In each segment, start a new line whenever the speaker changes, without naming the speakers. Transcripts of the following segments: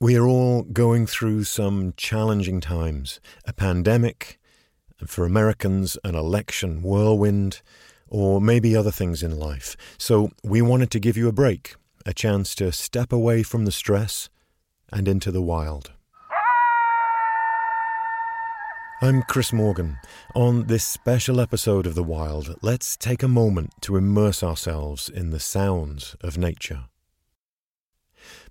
We are all going through some challenging times a pandemic, for Americans, an election whirlwind, or maybe other things in life. So we wanted to give you a break, a chance to step away from the stress and into the wild. I'm Chris Morgan. On this special episode of The Wild, let's take a moment to immerse ourselves in the sounds of nature.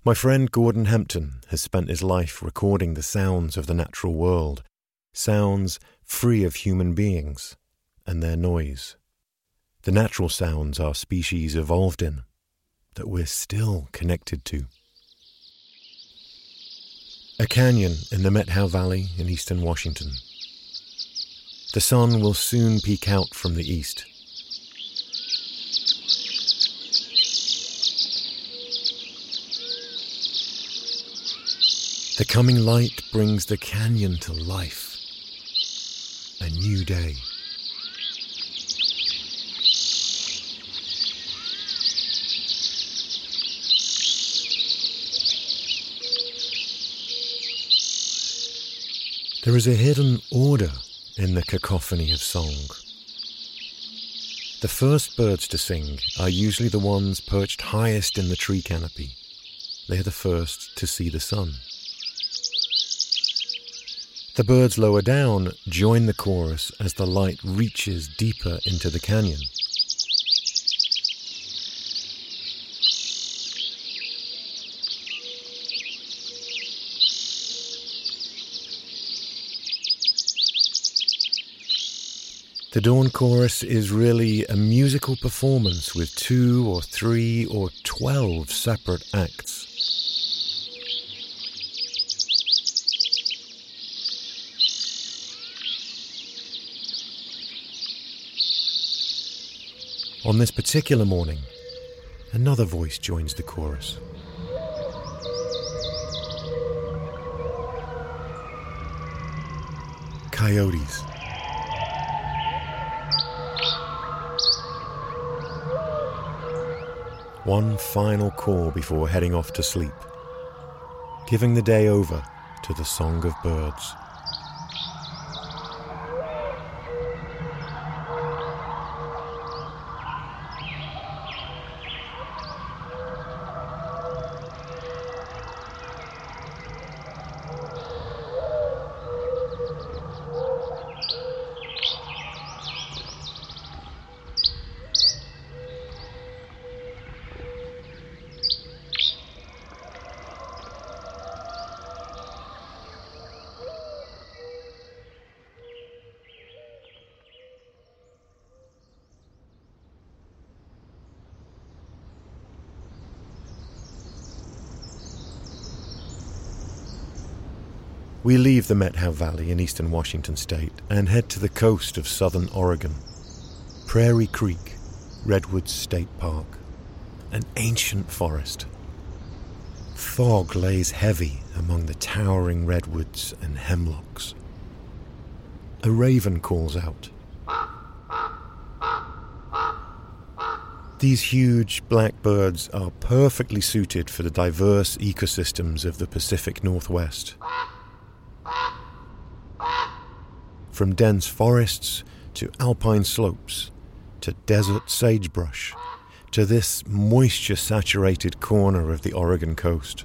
My friend Gordon Hempton has spent his life recording the sounds of the natural world, sounds free of human beings and their noise. The natural sounds our species evolved in, that we're still connected to. A canyon in the Methow Valley in eastern Washington. The sun will soon peek out from the east. The coming light brings the canyon to life. A new day. There is a hidden order in the cacophony of song. The first birds to sing are usually the ones perched highest in the tree canopy. They are the first to see the sun. The birds lower down join the chorus as the light reaches deeper into the canyon. The Dawn Chorus is really a musical performance with two or three or twelve separate acts. On this particular morning, another voice joins the chorus. Coyotes. One final call before heading off to sleep, giving the day over to the song of birds. We leave the Methow Valley in eastern Washington state and head to the coast of southern Oregon. Prairie Creek, Redwoods State Park, an ancient forest. Fog lays heavy among the towering redwoods and hemlocks. A raven calls out. These huge black birds are perfectly suited for the diverse ecosystems of the Pacific Northwest. From dense forests to alpine slopes to desert sagebrush to this moisture saturated corner of the Oregon coast.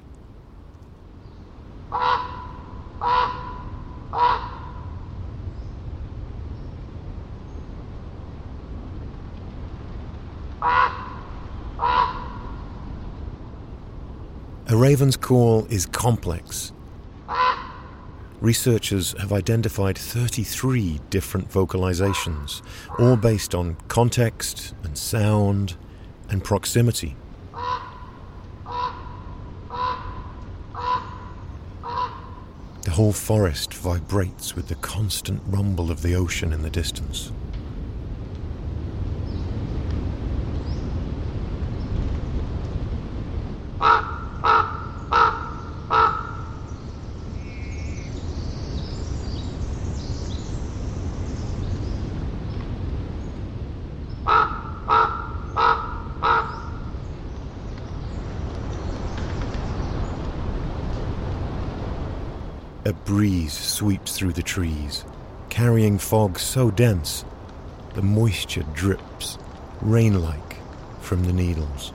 A raven's call is complex researchers have identified 33 different vocalizations, all based on context and sound and proximity. The whole forest vibrates with the constant rumble of the ocean in the distance. A breeze sweeps through the trees, carrying fog so dense the moisture drips, rain like, from the needles.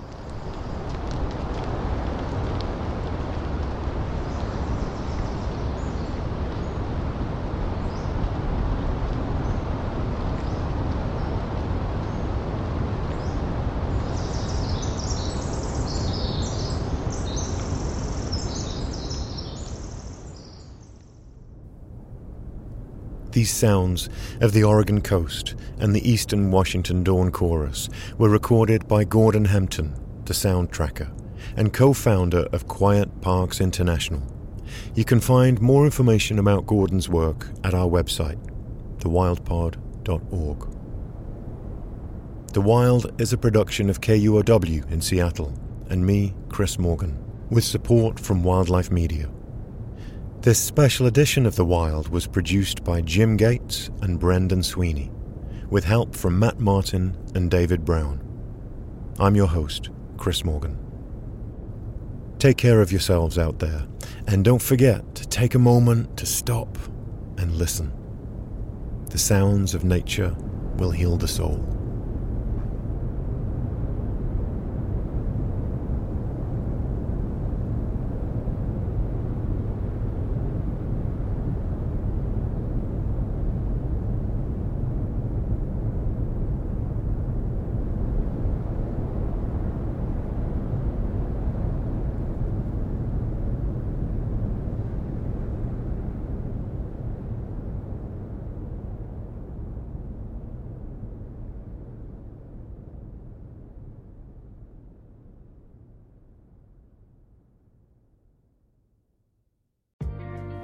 These sounds of the Oregon coast and the eastern Washington dawn chorus were recorded by Gordon Hempton, the sound tracker, and co founder of Quiet Parks International. You can find more information about Gordon's work at our website, thewildpod.org. The Wild is a production of KUOW in Seattle and me, Chris Morgan, with support from Wildlife Media. This special edition of The Wild was produced by Jim Gates and Brendan Sweeney, with help from Matt Martin and David Brown. I'm your host, Chris Morgan. Take care of yourselves out there, and don't forget to take a moment to stop and listen. The sounds of nature will heal the soul.